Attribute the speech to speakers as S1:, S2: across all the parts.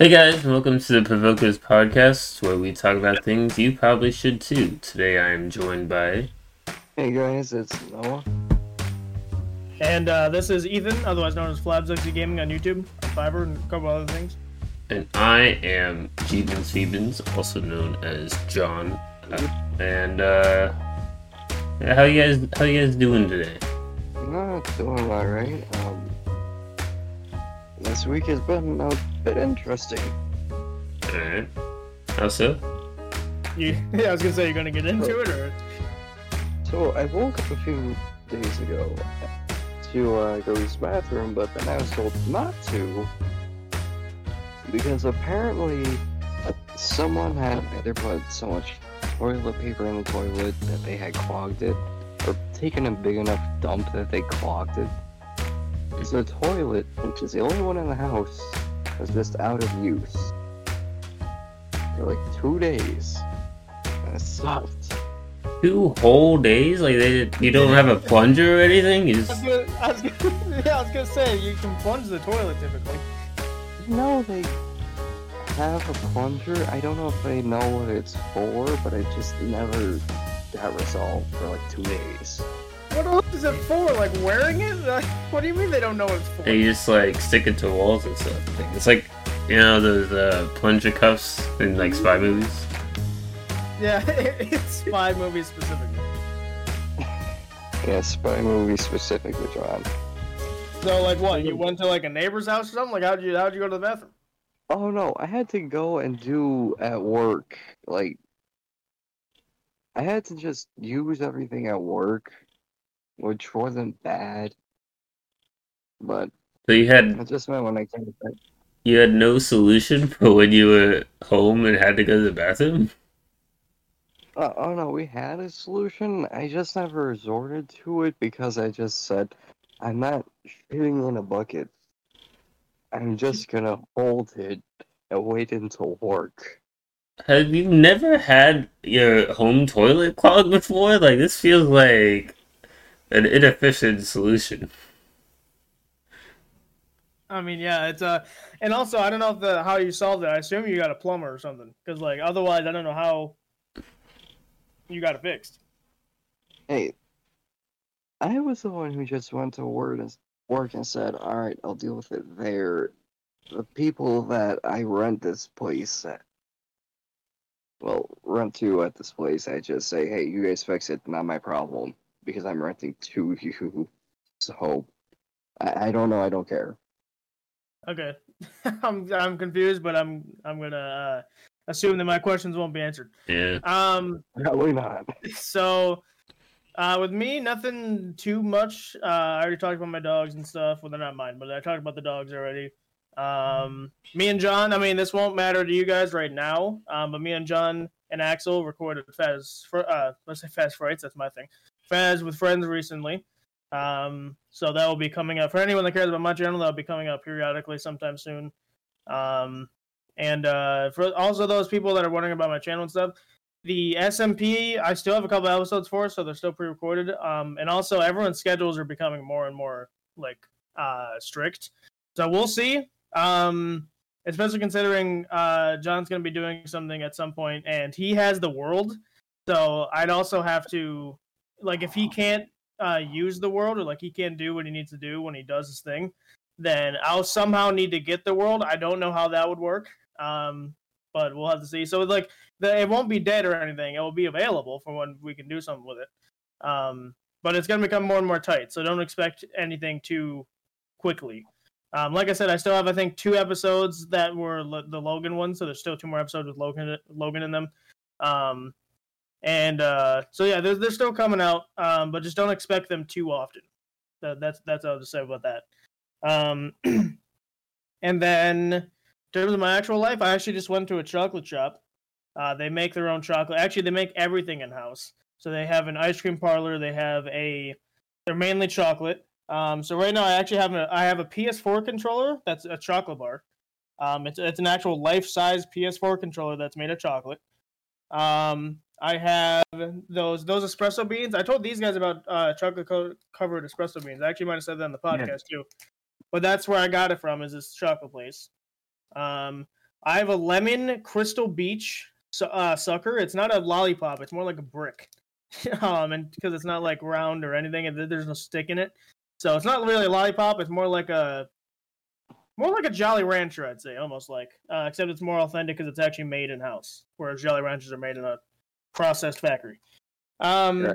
S1: Hey guys, and welcome to the Provokers podcast, where we talk about things you probably should too. Today I am joined by.
S2: Hey guys, it's Noah.
S3: And uh, this is Ethan, otherwise known as Flabsexy Gaming on YouTube, Fiverr, and a couple other things.
S1: And I am Jeebins Feebins, also known as John. Uh, and uh, how you guys how you guys doing today?
S2: Not doing alright. Um, this week has been a bit interesting.
S1: Alright. How so?
S3: You, yeah, I was gonna say you're gonna get into it, or
S2: So I woke up a few days ago to uh, go use the bathroom, but then I was told not to because apparently someone had either put so much toilet paper in the toilet that they had clogged it, or taken a big enough dump that they clogged it. So the toilet, which is the only one in the house, was just out of use for like two days. And it sucked.
S1: Two whole days? Like they you don't have a plunger or anything? You
S3: I was gonna, I was gonna, yeah, I was gonna say you can plunge the toilet typically.
S2: No, they have a plunger. I don't know if they know what it's for, but it just never got resolved for like two days.
S3: What else is it for? Like wearing it? Like, what do you mean they don't know what it's for?
S1: They just like stick it to walls and stuff. It's like you know those uh, plunger cuffs in like spy movies.
S3: Yeah, it's spy movies specifically.
S2: Yeah, spy movie specifically, John.
S3: So like what? You went to like a neighbor's house or something? Like how'd you how'd you go to the bathroom?
S2: Oh no, I had to go and do at work. Like, I had to just use everything at work, which wasn't bad. But
S1: So you had
S2: it just meant when I came back.
S1: You had no solution for when you were home and had to go to the bathroom?
S2: Uh, oh no, we had a solution. I just never resorted to it because I just said, I'm not shitting in a bucket. I'm just gonna hold it and wait until work.
S1: Have you never had your home toilet clogged before? Like, this feels like an inefficient solution.
S3: I mean, yeah, it's uh, and also I don't know if the how you solved it. I assume you got a plumber or something, because like otherwise I don't know how you got it fixed.
S2: Hey, I was the one who just went to work and, work and said, alright, I'll deal with it there. The people that I rent this place at, well, rent to at this place, I just say, hey, you guys fix it, not my problem, because I'm renting to you. So, I, I don't know, I don't care.
S3: Okay, I'm I'm confused, but I'm I'm gonna uh, assume that my questions won't be answered.
S1: Yeah.
S3: Um,
S2: Probably not.
S3: so uh, with me, nothing too much. Uh, I already talked about my dogs and stuff. Well, they're not mine, but I talked about the dogs already. Um, me and John. I mean, this won't matter to you guys right now. Um, but me and John and Axel recorded Fez. For, uh, let's say Fez Frights. That's my thing. Fez with friends recently. Um, so that will be coming up for anyone that cares about my channel. That'll be coming up periodically sometime soon. Um, and uh, for also those people that are wondering about my channel and stuff, the SMP I still have a couple episodes for, so they're still pre-recorded. Um, and also everyone's schedules are becoming more and more like uh strict. So we'll see. Um, especially considering uh John's gonna be doing something at some point, and he has the world. So I'd also have to like if he can't uh, use the world or like he can't do what he needs to do when he does his thing, then I'll somehow need to get the world. I don't know how that would work, um, but we'll have to see. So like the, it won't be dead or anything. It will be available for when we can do something with it. Um, but it's gonna become more and more tight. So don't expect anything too quickly. Um, like I said, I still have I think two episodes that were lo- the Logan ones, so there's still two more episodes with Logan Logan in them. Um, and uh, so yeah, they're, they're still coming out, um, but just don't expect them too often. That, that's that's all I'll just say about that. Um, and then in terms of my actual life, I actually just went to a chocolate shop. Uh, they make their own chocolate. Actually, they make everything in house. So they have an ice cream parlor. They have a. They're mainly chocolate. Um, so right now, I actually have a I have a PS4 controller that's a chocolate bar. Um, it's it's an actual life size PS4 controller that's made of chocolate. Um, I have those those espresso beans. I told these guys about uh, chocolate co- covered espresso beans. I actually might have said that in the podcast too. But that's where I got it from. Is this chocolate place? Um, I have a lemon Crystal Beach su- uh, sucker. It's not a lollipop. It's more like a brick. um, and because it's not like round or anything, and there's no stick in it, so it's not really a lollipop. It's more like a more like a Jolly Rancher, I'd say, almost like. Uh, except it's more authentic because it's actually made in house, whereas Jolly Ranchers are made in a processed factory. Um,
S2: Yeah.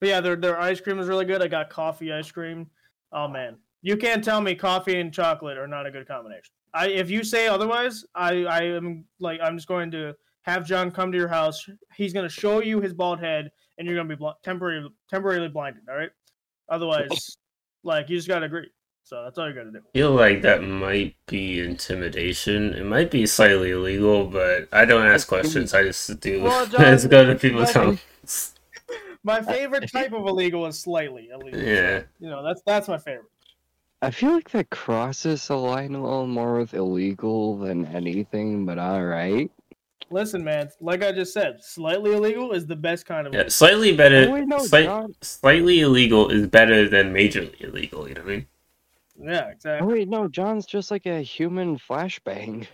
S3: but yeah, their their ice cream is really good. I got coffee ice cream. Oh man, you can't tell me coffee and chocolate are not a good combination. I if you say otherwise, I I am like I'm just going to have John come to your house. He's going to show you his bald head, and you're going to be bl- temporarily temporarily blinded. All right. Otherwise, like you just got to agree. So that's all you got to do.
S1: I feel like that might be intimidation. It might be slightly illegal, but I don't ask questions. I just do.
S3: Well,
S1: I just
S3: John,
S1: go to people's
S3: like-
S1: homes.
S3: My favorite type of illegal is slightly illegal.
S1: Yeah.
S3: You know, that's that's my favorite.
S2: I feel like that crosses the line a little more with illegal than anything, but alright.
S3: Listen, man, like I just said, slightly illegal is the best kind of
S1: Yeah,
S3: illegal.
S1: slightly better.
S2: Oh, wait, no,
S1: slight- slightly illegal is better than majorly illegal. You know what I mean?
S3: Yeah,
S2: Oh
S3: exactly.
S2: wait, no, John's just like a human flashbang.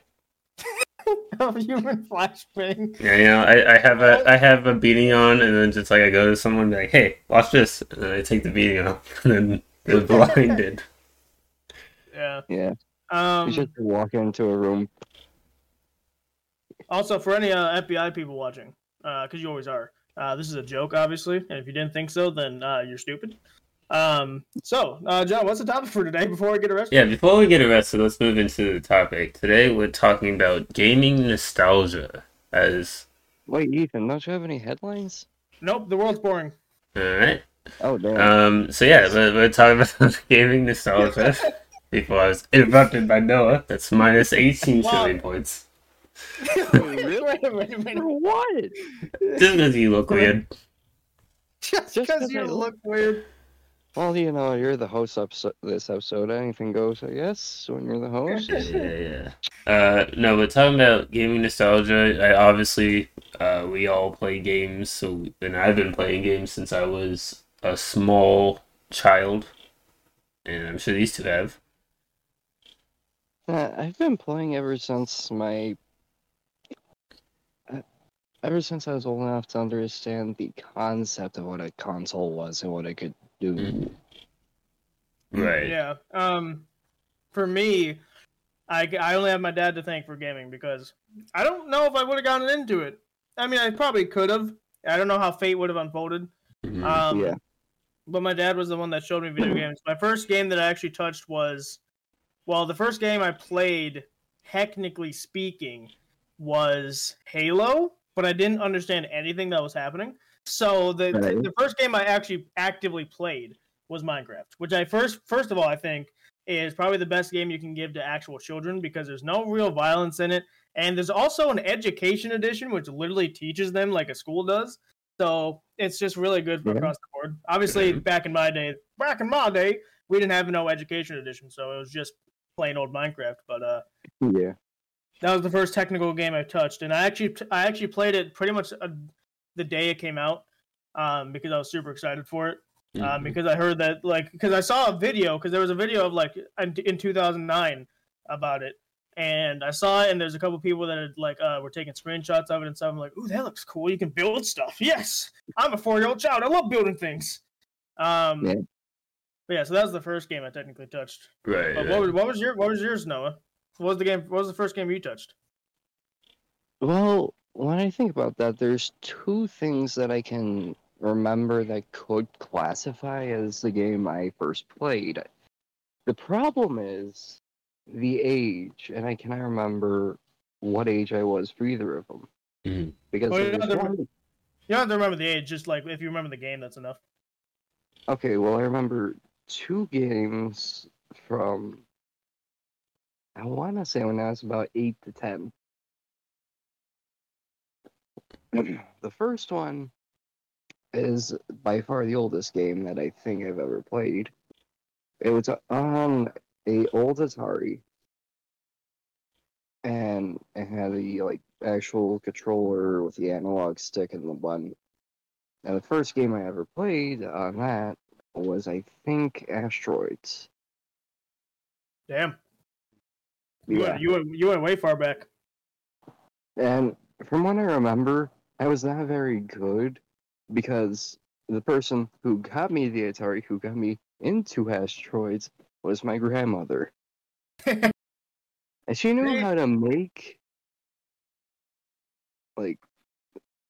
S3: Of human flashbang.
S1: Yeah, you know, I, I have a I have a beating on, and then just like I go to someone and be like, "Hey, watch this," and then I take the beating off, and then they're blinded.
S3: Yeah.
S2: Yeah,
S3: Um.
S2: you just walk into a room.
S3: Also, for any uh, FBI people watching, because you always are, uh, this is a joke, obviously. And if you didn't think so, then uh, you're stupid. Um. So, uh, John, what's the topic for today before we get arrested?
S1: Yeah, before we get arrested, let's move into the topic. Today we're talking about gaming nostalgia. As
S2: Wait, Ethan, don't you have any headlines?
S3: Nope. The world's boring.
S1: all right,
S2: Oh damn.
S1: um, so yeah, we're, we're talking about gaming nostalgia. Before I was interrupted by Noah, that's minus eighteen
S3: Wow.
S1: trillion points.
S2: really?
S3: wait a minute. Wait a
S2: For what?
S1: Just because you look weird.
S3: Just because you look weird.
S2: Well, you know, you're the host of this episode. Anything goes, I guess, when you're the host.
S1: yeah, yeah. Uh, no, we're talking about gaming nostalgia. I, obviously, uh, we all play games, so and I've been playing games since I was a small child, and I'm sure these two have.
S2: Uh, I've been playing ever since my. uh, Ever since I was old enough to understand the concept of what a console was and what it could do.
S1: Mhm. Right.
S3: Yeah. Um, for me, I, I only have my dad to thank for gaming because I don't know if I would have gotten into it. I mean, I probably could have. I don't know how fate would have unfolded.
S1: Mhm.
S3: Um,
S2: Yeah.
S3: But my dad was the one that showed me video games. My first game that I actually touched was, well, the first game I played, technically speaking, was Halo, but I didn't understand anything that was happening. So the
S2: Right.
S3: the first game I actually actively played was Minecraft, which I first first of all I think is probably the best game you can give to actual children because there's no real violence in it, and there's also an education edition which literally teaches them like a school does. So it's just really good for
S2: Yeah.
S3: across the board. Obviously,
S1: Mhm.
S3: back in my day, back in my day, we didn't have no education edition, so it was just plain old Minecraft. But uh,
S2: Yeah.
S3: that was the first technical game I touched, and I actually I actually played it pretty much uh, the day it came out um, because I was super excited for it. Um,
S1: Mhm.
S3: because I heard that like because I saw a video because there was a video of like in, in 2009 about it, and I saw it and there's a couple people that had like uh, were taking screenshots of it and stuff. I'm like, ooh, that looks cool. You can build stuff. Yes, I'm a four year old child. I love building things. Um,
S2: Yeah.
S3: but yeah, so that was the first game I technically touched.
S1: Right.
S3: But what was, what was your what was yours, Noah? What was the game? What was the first game you touched?
S2: Well, when I think about that, there's two things that I can remember that could classify as the game I first played. The problem is the age, and I cannot remember what age I was for either of them.
S1: Mhm.
S2: Because
S3: Well, you
S2: was
S3: know, there-
S2: one-
S3: You don't have to remember the age. Just like if you remember the game, that's enough.
S2: Okay, well, I remember two games from. I want to say when I was about eight to ten. The first one is by far the oldest game that I think I've ever played. It was on um, a old Atari, and it had the like actual controller with the analog stick and the button. And the first game I ever played on that was, I think, Asteroids.
S3: Damn. You
S2: Yeah,
S3: went, you went you went way far back.
S2: And from what I remember, I was not very good because the person who got me the Atari, who got me into asteroids, was my grandmother. and she knew how to make like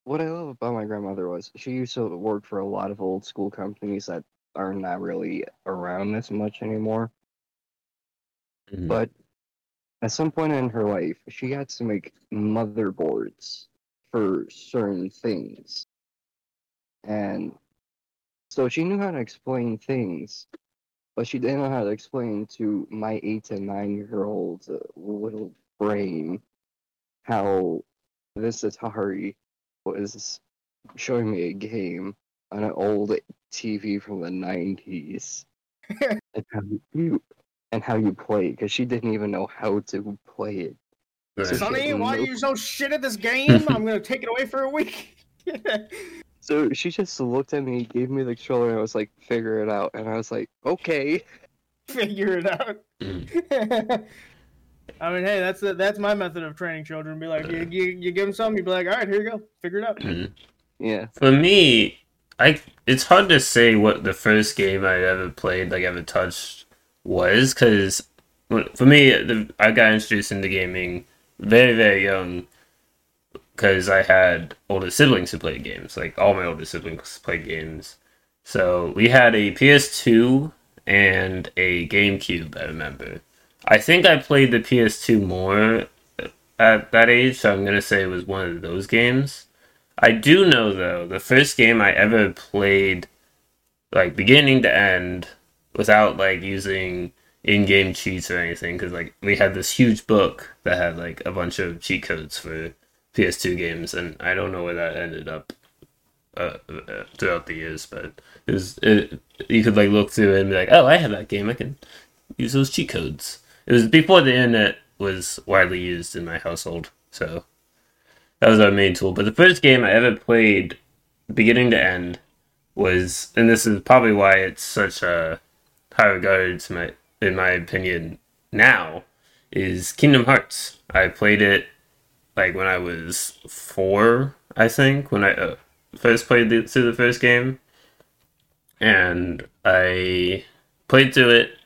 S2: what I love about my grandmother was she used to work for a lot of old school companies that are not really around as much anymore.
S1: Mhm.
S2: But at some point in her life, she had to make motherboards for certain things. And so she knew how to explain things, but she didn't know how to explain to my eight and nine year old little brain how this Atari was showing me a game on an old TV from the 90s and how you and how you play because she didn't even know how to play it.
S1: Right.
S3: Sonny, why are you so shit at this game? I'm gonna take it away for a week.
S2: So she just looked at me, gave me the controller, and I was like, "Figure it out." And I was like, "Okay."
S3: Figure it out.
S1: Mm.
S3: I mean, hey, that's the, that's my method of training children. Be like, you, you, you give them something, you be like, all right, here you go, figure it out.
S1: Mhm.
S2: Yeah.
S1: For me, I it's hard to say what the first game I ever played, like ever touched, was because for me, the, I got introduced into gaming very very young because I had older siblings who played games. Like all my older siblings played games, so we had a PS2 and a GameCube. I remember. I think I played the PS2 more at that age, so I'm gonna say it was one of those games. I do know though, the first game I ever played, like beginning to end, without like using in-game cheats or anything, because like we had this huge book that had like a bunch of cheat codes for PS2 games, and I don't know where that ended up uh, uh, throughout the years, but it was it, you could like look through and be like, oh, I have that game, I can use those cheat codes. It was before the internet was widely used in my household, so that was our main tool. But the first game I ever played, beginning to end, was, and this is probably why it's such a high regard to my, in my opinion, now, is Kingdom Hearts. I played it like when I was four, I think, when I uh, first played the, through the first game, and I played through it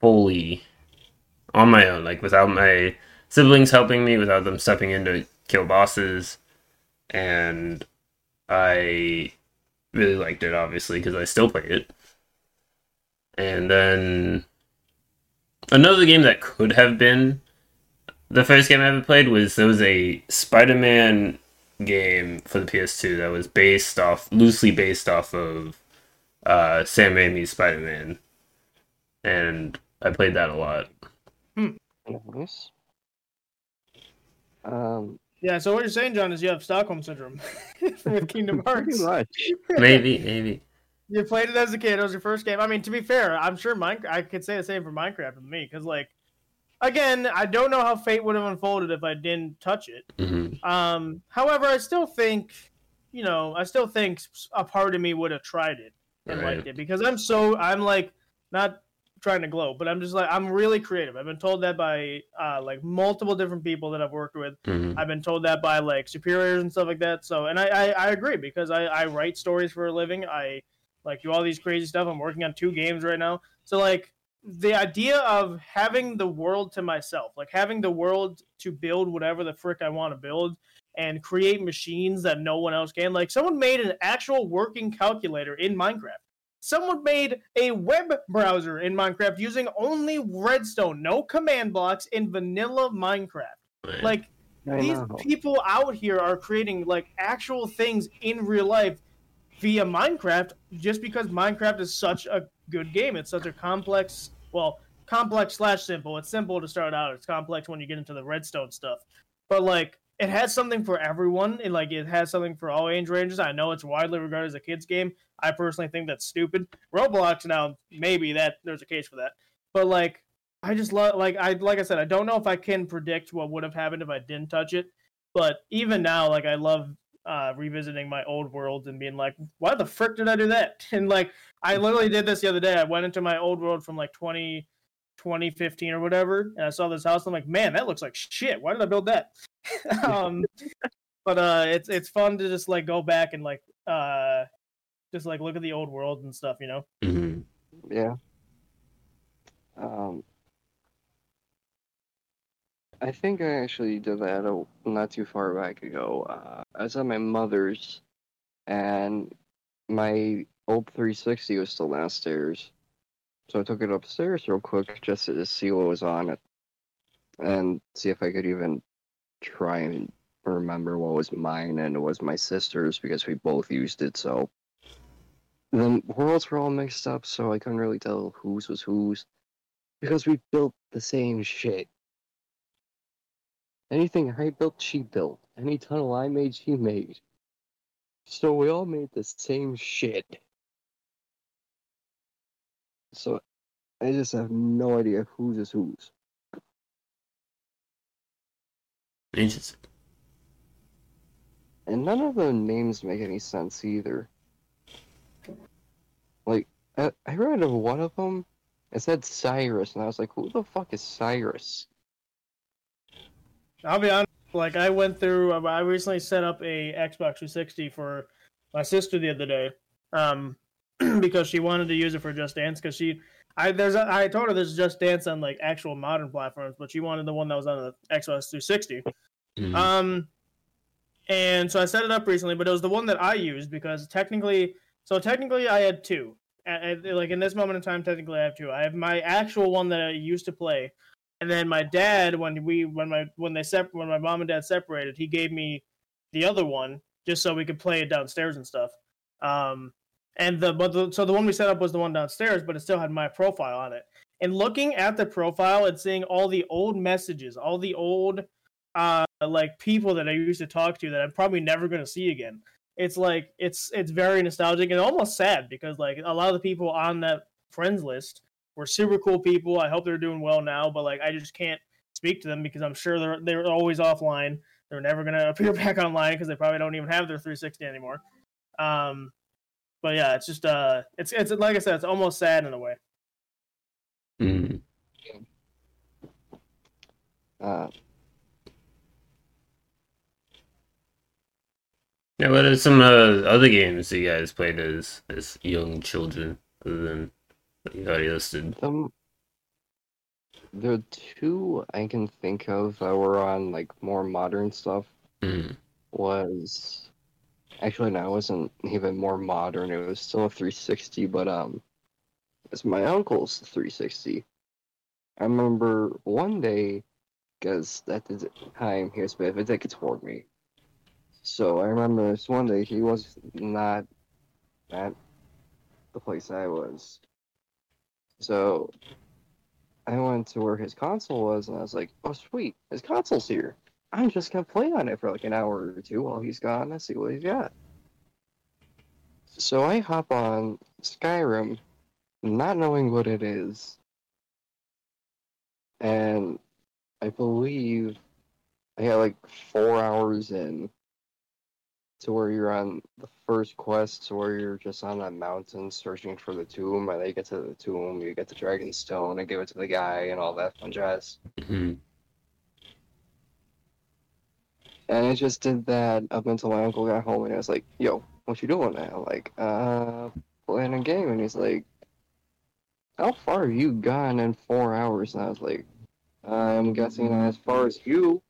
S1: fully on my own, like without my siblings helping me, without them stepping in to kill bosses, and I really liked it, obviously, because I still play it. And then another game that could have been the first game I ever played was there was a Spider-Man game for the PS2 that was based off loosely based off of uh, Sam Raimi's Spider-Man, and I played that a lot.
S2: Nice. Um,
S3: Yeah, so what you're saying, John, is you have Stockholm syndrome with Kingdom
S2: pretty
S3: Hearts.
S2: much.
S1: Maybe, maybe.
S3: You played it as a kid. It was your first game. I mean, to be fair, I'm sure Minecraft. I could say the same for Minecraft with me, because like, again, I don't know how fate would have unfolded if I didn't touch it.
S1: hmm
S3: Um, however, I still think, you know, I still think a part of me would have tried it and
S1: Right.
S3: liked it because I'm so I'm like not trying to glow, but I'm just like I'm really creative. I've been told that by uh, like multiple different people that I've worked with.
S1: hmm
S3: I've been told that by like superiors and stuff like that. So, and I I, I agree because I I write stories for a living. I like do all these crazy stuff. I'm working on two games right now. So like the idea of having the world to myself, like having the world to build whatever the frick I want to build and create machines that no one else can. Like someone made an actual working calculator in Minecraft. Someone made a web browser in Minecraft using only redstone, no command blocks in vanilla Minecraft.
S1: Right.
S3: Like
S2: I
S3: these
S2: know.
S3: people out here are creating like actual things in real life via Minecraft just because Minecraft is such a good game. It's such a complex, well, complex slash simple. It's simple to start out. It's complex when you get into the redstone stuff. But like it has something for everyone and like it has something for all age ranges. I know it's widely regarded as a kids game. I personally think that's stupid. Roblox now maybe that there's a case for that. But like I just love like I like I said I don't know if I can predict what would have happened if I didn't touch it. But even now like I love uh revisiting my old world and being like why the frick did I do that? And like I literally did this the other day. I went into my old world from like 20 2015 or whatever and I saw this house. I'm like, "Man, that looks like shit. Why did I build that?" um, but uh, it's it's fun to just like go back and like uh, just like look at the old world and stuff, you know.
S1: hmm
S2: Yeah. Um, I think I actually did that a, not too far back ago. Uh, I was at my mother's, and my old 360 was still downstairs. So I took it upstairs real quick just to see what was on it, and see if I could even try and remember what was mine and it was my sister's because we both used it. So the worlds were all mixed up, so I couldn't really tell whose was whose because we built the same shit. Anything I built, she built. Any tunnel I made, she made. So we all made the same shit. So I just have no idea whose is whose.
S1: Interesting.
S2: And none of the names make any sense either. Like, I, I read of one of them, it said Cyrus, and I was like, who the fuck is Cyrus?
S3: I'll be honest. Like I went through. I recently set up a Xbox 360 for my sister the other day, um, because she wanted to use it for Just Dance. Because she, I there's a, I told her there's Just Dance on like actual modern platforms, but she wanted the one that was on the Xbox 360.
S1: Mhm.
S3: Um, and so I set it up recently, but it was the one that I used because technically, so technically I had two. A- a- like in this moment in time, technically I have two. I have my actual one that I used to play, and then my dad, when we when my when they sep- when my mom and dad separated, he gave me the other one just so we could play it downstairs and stuff. Um, and the but the, so the one we set up was the one downstairs, but it still had my profile on it. And looking at the profile and seeing all the old messages, all the old uh like people that I used to talk to that I'm probably never going to see again. It's like it's it's very nostalgic and almost sad because like a lot of the people on that friends list were super cool people. I hope they're doing well now, but like I just can't speak to them because I'm sure they're they're always offline. They're never going to appear back online because they probably don't even have their 360 anymore. Um but yeah, it's just uh it's it's like I said, it's almost sad in a way.
S1: Mhm.
S2: Uh,
S1: Yeah, what are some uh, other games you guys played as as young children other than what you already listed?
S2: Um, the two I can think of that were on like more modern stuff
S1: Mhm.
S2: was actually no, it wasn't even more modern. It was still a 360, but um, it's my uncle's 360. I remember one day, because at the time he was a bit of a dick toward me. So I remember this one day he was not at the place I was. So I went to where his console was, and I was like, "Oh, sweet, his console's here. I'm just gonna play on it for like an hour or two while he's gone and see what he's got." So I hop on Skyrim, not knowing what it is, and I believe I got like four hours in to where you're on the first quest, to where you're just on a mountain searching for the tomb, and then you get to the tomb, you get the dragon stone, and give it to the guy, and all that fun jazz.
S1: Mhm.
S2: And I just did that up until my uncle got home, and I was like, "Yo, what you doing now?" Like, uh, playing a game, and he's like, "How far have you gone in four hours?" And I was like, "I'm guessing as far as you."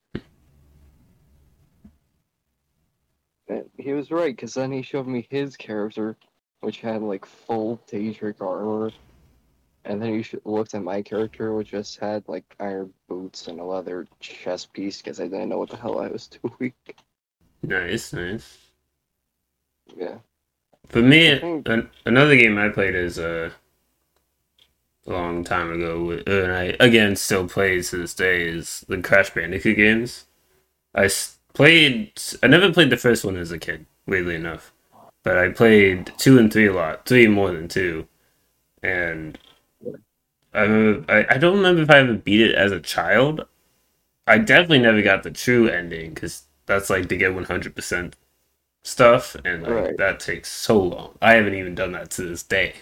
S2: And he was right, because then he showed me his character, which had like full Daedric armor. And then he sh- looked at my character, which just had like iron boots and a leather chest piece, because I didn't know what the hell I was doing.
S1: Nice, nice.
S2: Yeah.
S1: For me,
S2: think-
S1: an- another game I played is uh, a long time ago, and I again still play to this day is the Crash Bandicoot games. I played. I never played the first one as a kid, weirdly enough, but I played two and three a lot. Three more than two, and I remember. I, I don't remember if I ever beat it as a child. I definitely never got the true ending because that's like to get one hundred percent stuff, and like
S2: Right.
S1: that takes so long. I haven't even done that to this day.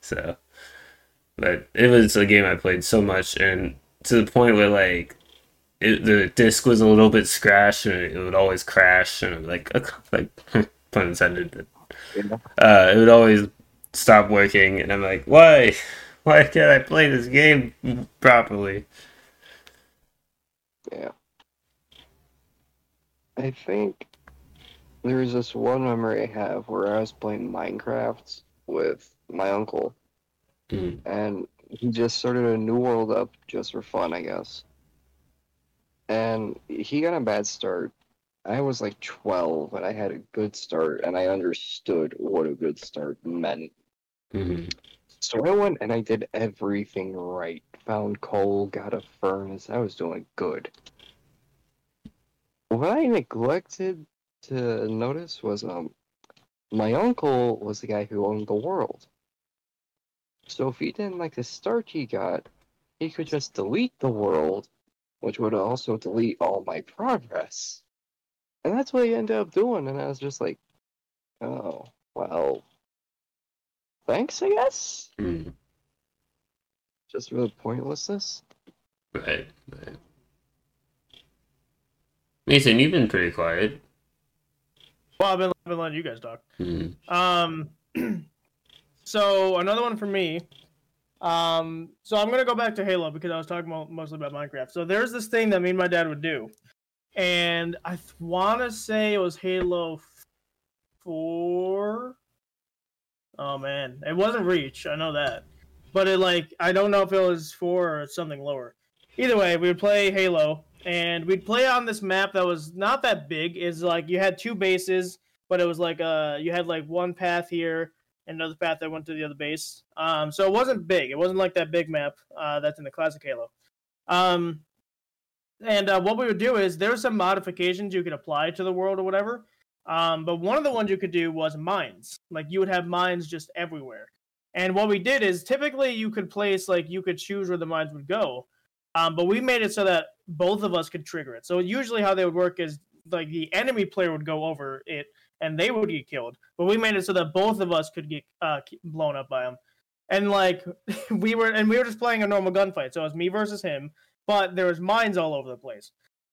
S1: So, but it was a game I played so much, and to the point where like it, the disc was a little bit scratched and it would always crash and like like pun intended. Uh, it would always stop working, and I'm like, why? Why can't I play this game properly?
S2: Yeah. I think there's this one memory I have where I was playing Minecraft with my uncle,
S1: Mm.
S2: and he just started a new world up just for fun, I guess. And he got a bad start. I was like 12, and I had a good start, and I understood what a good start meant.
S1: Mhm.
S2: So I went and I did everything right. Found coal, got a furnace. I was doing good. What I neglected to notice was um my uncle was the guy who owned the world. So if he didn't like the start he got, he could just delete the world, which would also delete all my progress. And that's what he ended up doing, and I was just like, oh, well, thanks, I guess?
S1: Mm.
S2: just for the pointlessness.
S1: Right, right. Mason, you've been pretty quiet.
S3: Well, I've been, I've been letting you guys talk.
S1: Mm.
S3: Um, so another one for me. Um, so I'm gonna go back to Halo because I was talking mo- mostly about Minecraft. So there's this thing that me and my dad would do, and I th- want to say it was Halo Four. Oh man, it wasn't Reach. I know that, but it like I don't know if it was four or something lower. Either way, we would play Halo, and we'd play on this map that was not that big. Is like you had two bases, but it was like uh you had like one path here another path that went to the other base. Um, so it wasn't big. It wasn't like that big map uh, that's in the classic Halo. Um, and uh, what we would do is there there's some modifications you could apply to the world or whatever. Um, but one of the ones you could do was mines. Like you would have mines just everywhere. And what we did is typically you could place like you could choose where the mines would go. Um, but we made it so that both of us could trigger it. So usually how they would work is like the enemy player would go over it and they would get killed. But we made it so that both of us could get uh, blown up by them. And like we were, and we were just playing a normal gunfight. So it was me versus him, but there was mines all over the place.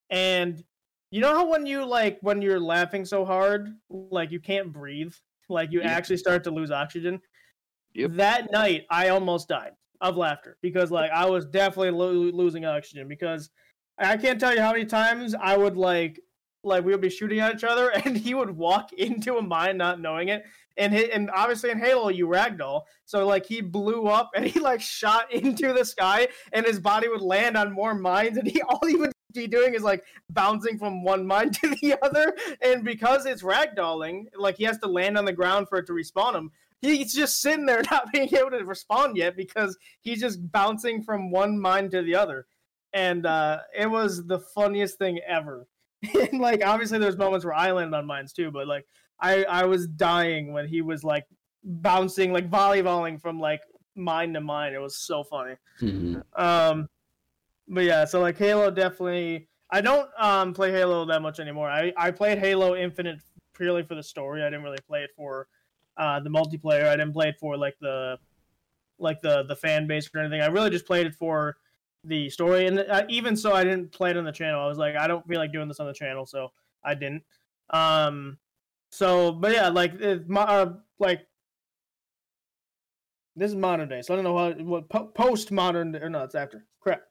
S3: And you know how when you like when you're laughing so hard, like you can't breathe, like you
S2: Yeah.
S3: actually start to lose oxygen.
S2: Yep.
S3: That night, I almost died of laughter because like I was definitely lo- losing oxygen because I can't tell you how many times I would like like we would be shooting at each other and he would walk into a mine not knowing it and hit, and obviously in Halo you ragdoll. So like he blew up and he like shot into the sky and his body would land on more mines and he all he would be doing is like bouncing from one mine to the other and because it's ragdolling like he has to land on the ground for it to respawn him. He's just sitting there not being able to respond yet because he's just bouncing from one mine to the other. And uh, it was the funniest thing ever and like obviously there's moments where I landed on mines too, but like I I was dying when he was like bouncing like volleyballing from like mine to mine. It was so funny.
S1: Mhm.
S3: Um, but yeah, so like Halo definitely. I don't um play Halo that much anymore. I I played Halo Infinite purely for the story. I didn't really play it for uh the multiplayer. I didn't play it for like the like the the fan base or anything. I really just played it for the story, and uh, even so, I didn't play it on the channel. I was like, I don't feel like doing this on the channel, so I didn't. Um, so, but yeah, like, it, mo- uh, like this is modern day, so I don't know how what po- post modern or no, it's after. Crap.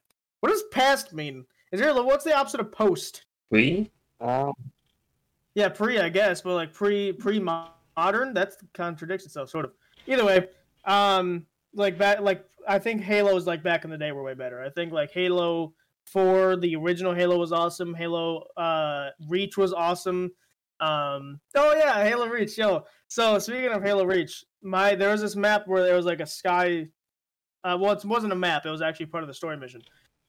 S3: What does past mean? Is there what's the opposite of post?
S1: We?
S2: Um,
S3: Yeah, pre, I guess, but like pre pre modern, that's contradicts itself, sort of. Either way, um, like back, like I think Halo's like back in the day were way better. I think like Halo Four, the original Halo was awesome. Halo uh Reach was awesome. Um, oh yeah, Halo Reach, yo. So speaking of Halo Reach, my there was this map where there was like a sky. Uh, well, it wasn't a map; it was actually part of the story mission.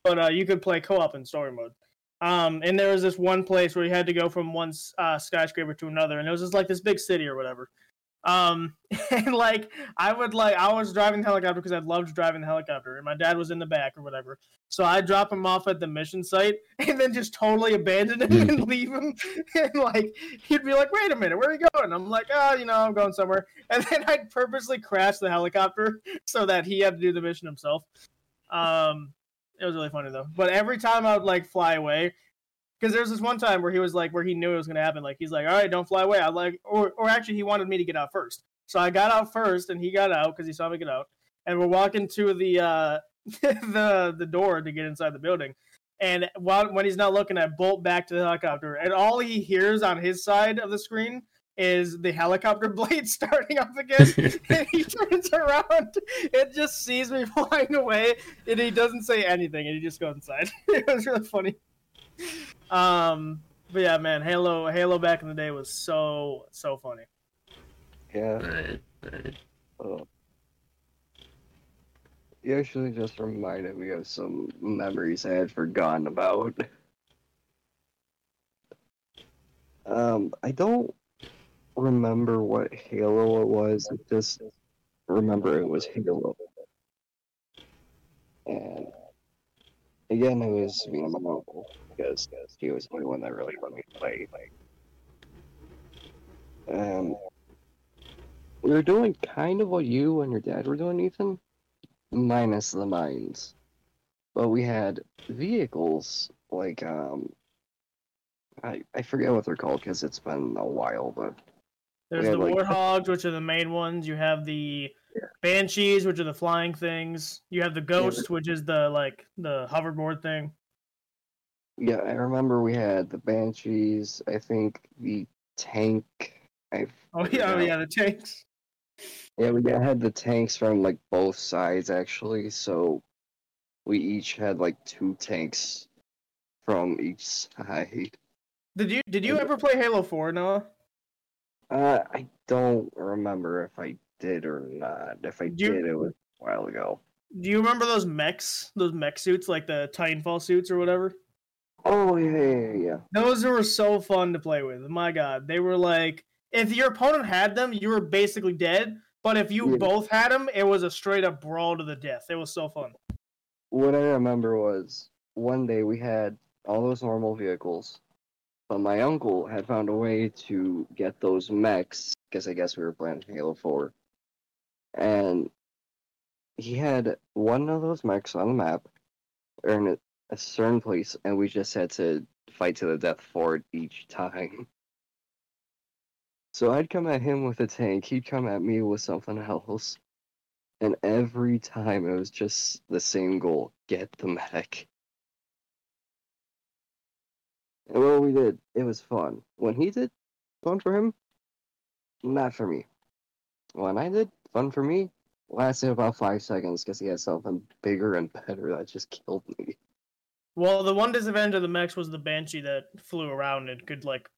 S3: But uh, you could play co-op in story mode. Um, and there was this one place where you had to go from one uh, skyscraper to another, and it was just like this big city or whatever. Um, and like I would like I was driving the helicopter because I loved driving the helicopter, and my dad was in the back or whatever. So I drop him off at the mission site, and then just totally abandon him and leave him. And like he'd be like, "Wait a minute, where are you going?" I'm like, "Oh, you know, I'm going somewhere." And then I'd purposely crash the helicopter so that he had to do the mission himself. Um, It was really funny though. But every time I would like fly away, because there's this one time where he was like, where he knew it was gonna happen. Like he's like, all right, don't fly away. I like, or or actually, he wanted me to get out first. So I got out first, and he got out because he saw me get out. And we're walking to the uh the the door to get inside the building. And while when he's not looking, I bolt back to the helicopter, and all he hears on his side of the screen is the helicopter blade starting up again. and he turns around and just sees me flying away, and he doesn't say anything, and he just goes inside. it was really funny. Um, but yeah, man, Halo, Halo back in the day was so so funny.
S2: Yeah.
S1: Right, right.
S2: Oh. You actually just reminded me of some memories I had forgotten about. Um, I don't remember what Halo it was. I just remember it was Halo. And again, it was me and my uncle because he was the only one that really let me play. Um, we were doing kind of what you and your dad were doing, Ethan, minus the mines. But we had vehicles like um, I I forget what they're called because it's been a while, but
S3: There's
S2: Yeah,
S3: the
S2: like-
S3: warthogs, which are the main ones. You have the banshees, which are the flying things. You have the ghost, which is the like the hoverboard thing.
S2: Yeah, I remember we had the banshees. I think the tank. I
S3: Oh yeah, oh, yeah, the tanks.
S2: Yeah, we had the tanks from like both sides actually, so we each had like two tanks from each side.
S3: Did you did you ever play Halo Four, Noah?
S2: Uh, I don't remember if I did or not. If I
S3: Do you-
S2: did, it was a while ago.
S3: Do you remember those mechs, those mech suits, like the Titanfall suits or whatever?
S2: Oh yeah, yeah, yeah.
S3: Those were so fun to play with. My God, they were like, if your opponent had them, you were basically dead. But if you
S2: Yeah.
S3: both had them, it was a straight up brawl to the death. It was so fun.
S2: What I remember was one day we had all those normal vehicles, but my uncle had found a way to get those mechs, because I guess we were playing Halo 4. And he had one of those mechs on the map, or in a, certain place, and we just had to fight to the death for it each time. So I'd come at him with a tank, he'd come at me with something else. And every time it was just the same goal get the mech. And what we did, it was fun. When he did, fun for him, not for me. When I did, fun for me, lasted about five seconds because he had something bigger and better that just killed me.
S3: Well, the one disadvantage of the mechs was the banshee that flew around and could like,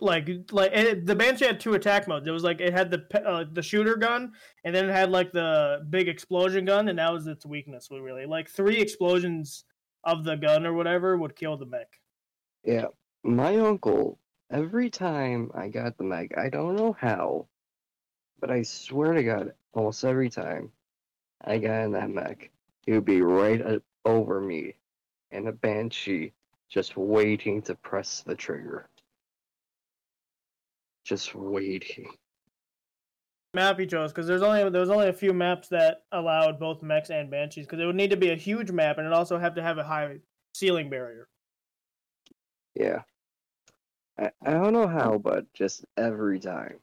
S3: like, like it, the banshee had two attack modes. It was like it had the uh, the shooter gun, and then it had like the big explosion gun, and that was its weakness. We really like three explosions of the gun or whatever would kill the mech.
S2: Yeah, my uncle, every time I got the mech, I don't know how, but I swear to God, almost every time I got in that mech, he would be right over me in a banshee, just waiting to press the trigger. Just waiting.
S3: map he chose because there's only there was only a few maps that allowed both mechs and banshees because it would need to be a huge map and it also have to have a high ceiling barrier.
S2: Yeah. I, I don't know how, but just every time.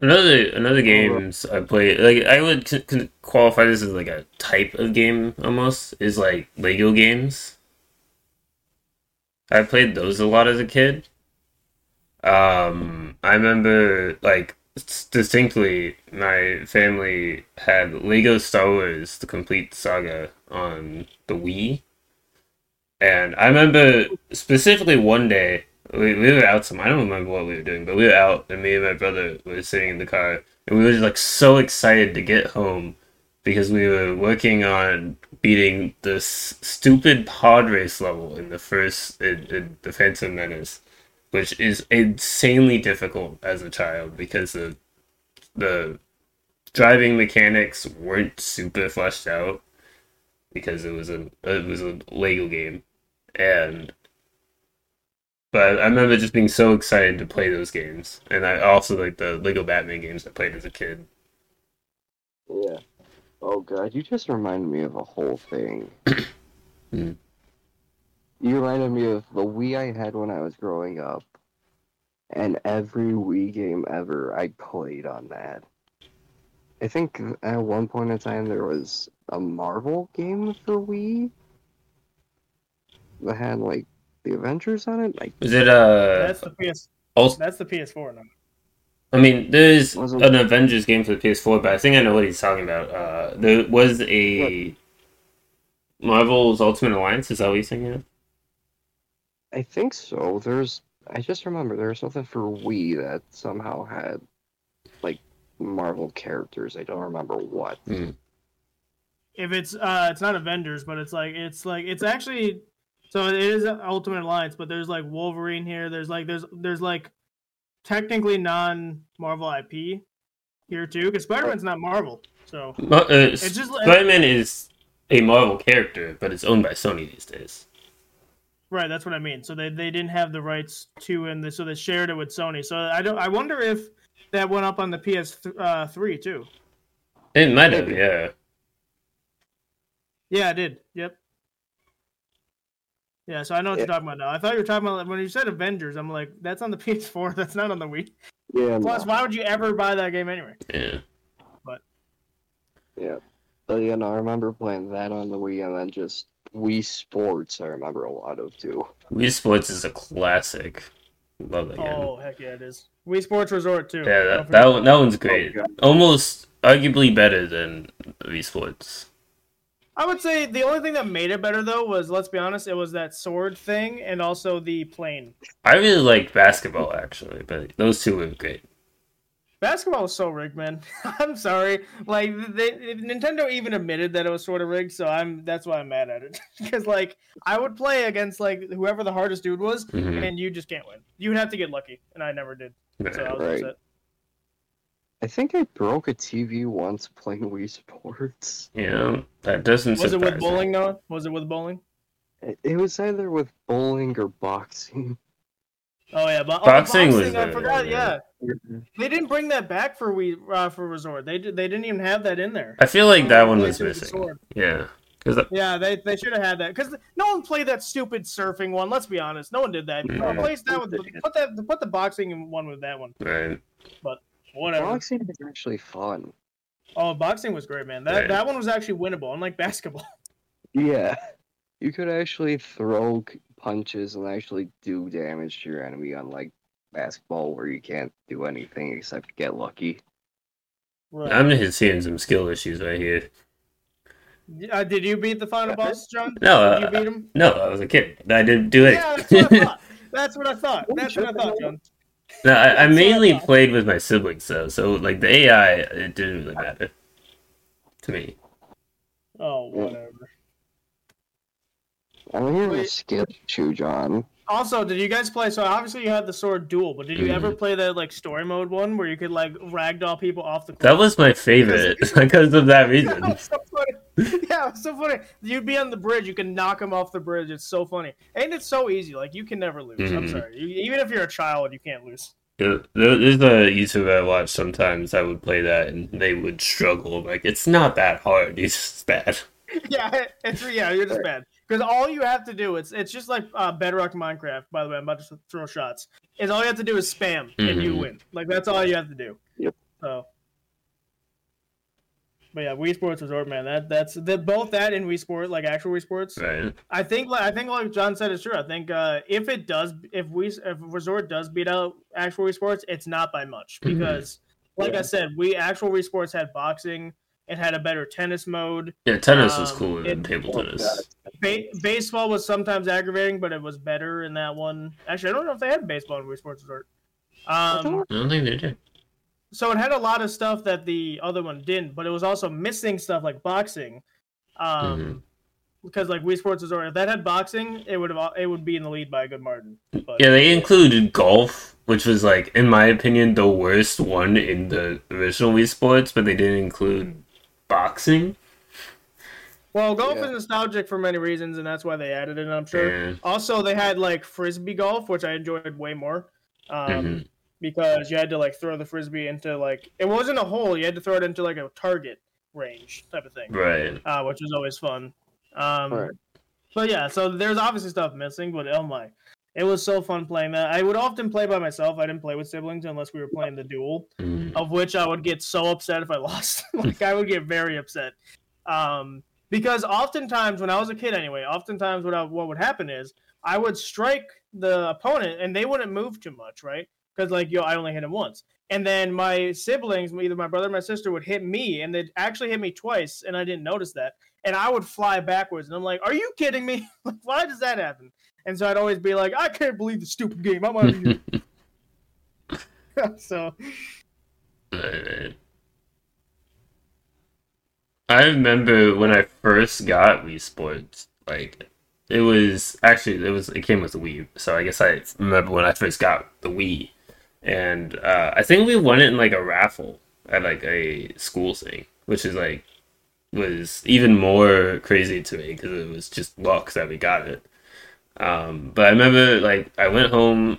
S1: Another another games I play like I would c- c- qualify this as like a type of game almost is like Lego games. I played those a lot as a kid. Um, I remember like distinctly my family had Lego Star Wars: The Complete Saga on the Wii, and I remember specifically one day we, we were out some I don't remember what we were doing, but we were out and me and my brother were sitting in the car and we were just like so excited to get home because we were working on beating this stupid podrace level in the first in, in the Phantom Menace, which is insanely difficult as a child because the the driving mechanics weren't super fleshed out because it was a it was a Lego game and but I remember just being so excited to play those games, and I also like the Lego Batman games I played as a kid.
S2: Yeah. Oh god, you just reminded me of a whole thing.
S1: Hmm.
S2: You reminded me of the Wii I had when I was growing up, and every Wii game ever I played on that. I think at one point in time there was a Marvel game for Wii that had like the Avengers on it. Like,
S1: is it uh?
S3: That's the PS.
S1: Also,
S3: That's the PS4 now.
S1: I mean, there's an Avengers game for the PS4, but I think I know what he's talking about. Uh, there was a Marvel's Ultimate Alliance. Is that what you're thinking of?
S2: I think so. There's, I just remember there was something for Wii that somehow had like Marvel characters. I don't remember what.
S3: If it's uh, it's not Avengers, but it's like it's like it's actually. So it is Ultimate Alliance, but there's like Wolverine here. There's like there's there's like technically non Marvel IP here too, because Spider Man's not Marvel. So
S1: uh,
S3: it's just
S1: Spider-Man is a Marvel character, but it's owned by Sony these days.
S3: Right, that's what I mean. So they, they didn't have the rights to, and so they shared it with Sony. So I don't. I wonder if that went up on the PS th- uh, three too.
S1: It might have, yeah.
S3: Yeah, I did. Yep. Yeah, so I know what
S2: Yeah.
S3: you're talking about now. I thought you were talking about when you said Avengers. I'm like, that's on the PS4. That's not on the Wii.
S2: Yeah,
S3: Plus,
S2: no.
S3: why would you ever buy that game anyway?
S1: Yeah.
S2: yeah. But yeah, no, I remember playing that on the Wii, and then just Wii Sports. I remember a lot of too.
S1: Wii Sports is a classic. Love that game.
S3: Oh heck yeah, it is. Wii Sports Resort too.
S1: yeah, that, that one, that one's great.
S2: Oh, God.
S1: Almost arguably better than Wii Sports.
S3: I would say the only thing that made it better though was, let's be honest, it was that sword thing and also the plane.
S1: I really liked basketball actually, but those two were great.
S3: Basketball was so rigged, man. I'm sorry. Like they, Nintendo even admitted that it was sort of rigged, so I'm that's why I'm mad at it. Because like I would play against like whoever the hardest dude was,
S1: Mhm.
S3: and you just can't win. You would have to get lucky, and I never did. So I was
S2: Right.
S3: upset.
S2: I think I broke a TV once playing Wii Sports.
S1: Yeah, that doesn't
S3: Was it
S1: surprise
S3: with
S1: me.
S3: bowling though? Was it with bowling?
S2: It, it was either with bowling or boxing.
S3: Oh yeah, but oh,
S1: Boxing was
S3: I
S1: there,
S3: forgot.
S1: yeah.
S3: Yeah, they didn't bring that back for Wii uh, for resort. They did, they didn't even have that in there.
S1: I feel like that one was
S3: did with the
S1: missing.
S3: sword.
S1: Yeah, because
S3: Yeah, they, they should have had that because no one played that stupid surfing one. Let's be honest, no one did that.
S1: No.
S3: Replace that with put that put the boxing one with that one.
S1: right.
S3: Whatever.
S2: Boxing is actually fun.
S3: Oh, boxing was great, man. That
S1: Right.
S3: that one was actually winnable, unlike basketball.
S2: Yeah. You could actually throw punches and actually do damage to your enemy, unlike basketball, where you can't do anything except get lucky.
S3: Right.
S1: I'm just seeing some skill issues right here.
S3: Uh, did you beat the final boss, John?
S1: No,
S3: Did you
S1: uh,
S3: beat him?
S1: no, I was a kid. I didn't do it.
S3: Yeah, that's what I thought. That's what I thought. That's what I thought, John.
S1: No, I, I
S3: That's what I
S1: mainly
S3: thought.
S1: played with my siblings though, so like the AI, it didn't really matter to me.
S3: Oh, whatever.
S2: I'm hearing a
S3: Wait.
S2: skill issue, John.
S3: Also, did you guys play? So obviously you had the sword duel, but did you
S1: Mhm.
S3: ever play that like story mode one where you could like ragdoll people off the?
S1: That was my favorite because of that
S3: Yeah,
S1: reason.
S3: it was so funny. Yeah, it was so funny. You'd be on the bridge, you can knock them off the bridge. It's so funny, and it's so easy. Like you can never lose. I'm
S1: Mhm.
S3: sorry. You, even if you're a child, you can't lose.
S1: Yeah, there- There's a YouTuber I watch sometimes I would play that and they would struggle. Like, it's not that hard, it's just bad.
S3: yeah, it's yeah, you're just bad. Because all you have to do, it's it's just like uh, Bedrock Minecraft. By the way, I'm about to throw shots. Is all you have to do is spam and you
S1: Mhm.
S3: win. Like that's all you have to do.
S2: Yep.
S3: So. But yeah, Wii Sports Resort, man. That that's the, both that and Wii Sport, like actual Wii Sports.
S1: Right.
S3: I think like I think like John said is true. I think uh, if it does, if we if Resort does beat out actual Wii Sports, it's not by much
S1: Mhm.
S3: because, like I said, we actual Wii Sports had boxing. It had a better tennis mode.
S1: Yeah, tennis was
S3: Um,
S1: cooler than
S3: it-
S1: table tennis.
S3: Ba- baseball was sometimes aggravating, but it was better in that one. Actually, I don't know if they had baseball in Wii Sports Resort. Um,
S1: I don't think they did.
S3: So it had a lot of stuff that the other one didn't, but it was also missing stuff like boxing. Um,
S1: Mhm.
S3: because like Wii Sports is Resort, if that had boxing, it would have it would be in the lead by a good margin. But
S1: Yeah, they included golf, which was like, in my opinion, the worst one in the original Wii Sports, but they didn't include boxing.
S3: well, golf
S2: Yeah.
S3: is nostalgic for many reasons, and that's why they added it. I'm sure.
S1: Yeah.
S3: Also, they had like frisbee golf, which I enjoyed way more. Um,
S1: Mhm.
S3: Because you had to like throw the frisbee into like it wasn't a hole, you had to throw it into like a target range type of thing.
S1: Right.
S3: uh, which was always fun. Um,
S2: Right.
S3: but yeah, so there's obviously stuff missing, but oh my, it was so fun playing that. I would often play by myself. I didn't play with siblings unless we were playing the duel,
S1: Mm.
S3: of which I would get so upset if I lost. like I would get very upset. Um, because oftentimes when I was a kid anyway, oftentimes what I, what would happen is I would strike the opponent and they wouldn't move too much, right? Because like yo, I only hit him once. And then my siblings, either my brother or my sister, would hit me, and they'd actually hit me twice, and I didn't notice that. And I would fly backwards, and I'm like, "Are you kidding me? like, why does that happen?" And so I'd always be like, "I can't believe the stupid game. I'm out of here." so
S1: Right. I remember when I first got Wii Sports, like it was actually it was it came with the Wii, so I guess I remember when I first got the Wii, and uh, I think we won it in like a raffle at like a school thing, which is like was even more crazy to me because it was just luck that we got it. Um, but I remember like I went home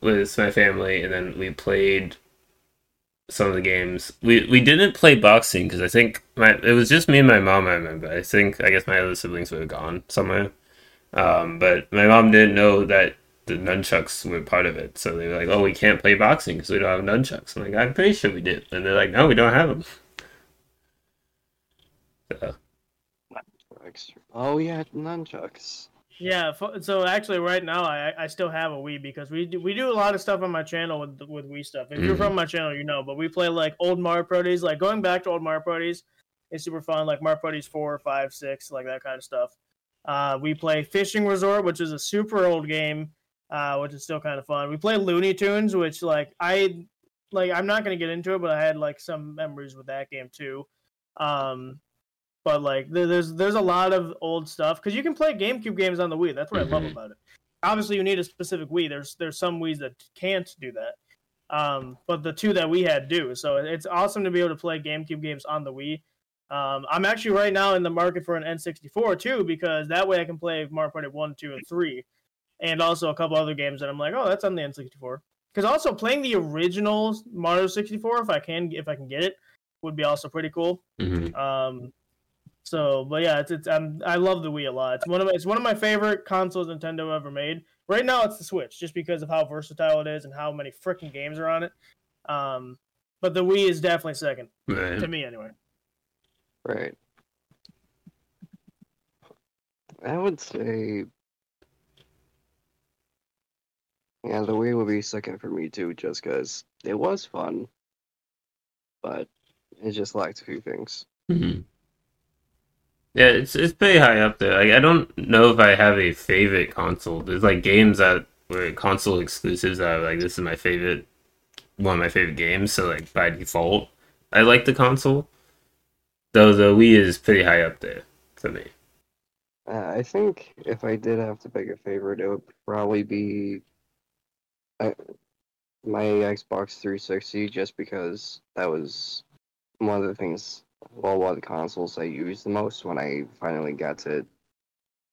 S1: with my family and then we played some of the games. We we didn't play boxing because I think my it was just me and my mom. I remember. I think I guess my other siblings were gone somewhere. Um, but my mom didn't know that the nunchucks were part of it, so they were like, "Oh, we can't play boxing because we don't have nunchucks." I'm like, "I'm pretty sure we did," and they're like, "No, we don't have them." So,
S2: Extra. Oh yeah, nunchucks.
S3: Yeah, so actually, right now I I still have a Wii because we do, we do a lot of stuff on my channel with with Wii stuff. If you're
S1: Mhm.
S3: from my channel, you know. But we play like old Mario Parties, like going back to old Mario Parties is super fun. Like Mario Parties four, five, six, like that kind of stuff. Uh, we play Fishing Resort, which is a super old game, uh, which is still kind of fun. We play Looney Tunes, which like I like. I'm not gonna get into it, but I had like some memories with that game too. Um, but like there, there's there's a lot of old stuff because you can play GameCube games on the Wii. That's what I love
S1: Mhm.
S3: about it. Obviously, you need a specific Wii. There's there's some Wii's that can't do that, um, but the two that we had do. So it's awesome to be able to play GameCube games on the Wii. Um, I'm actually right now in the market for an N64 too because that way I can play Mario Party one, two, and three, and also a couple other games that I'm like, oh, that's on the N64. Because also playing the original Mario 64, if I can if I can get it, would be also pretty cool.
S1: mhm.
S3: Um, so, but yeah, it's, it's um, I love the Wii a lot. It's one of my, it's one of my favorite consoles Nintendo ever made. Right now, it's the Switch, just because of how versatile it is and how many freaking games are on it. Um, but the Wii is definitely second
S1: Right.
S3: to me, anyway.
S2: Right. I would say. Yeah, the Wii would be second for me too, just because it was fun, but it just lacked a few things.
S1: Mhm. Yeah, it's it's pretty high up there. Like I don't know if I have a favorite console. There's like games that were console exclusives that are like this is my favorite one of my favorite games, so like by default I like the console. Though the Wii is pretty high up there for me.
S2: Uh, I think if I did have to pick a favorite, it would probably be uh, my Xbox 360, just because that was one of the things, well, one of the consoles I used the most when I finally got to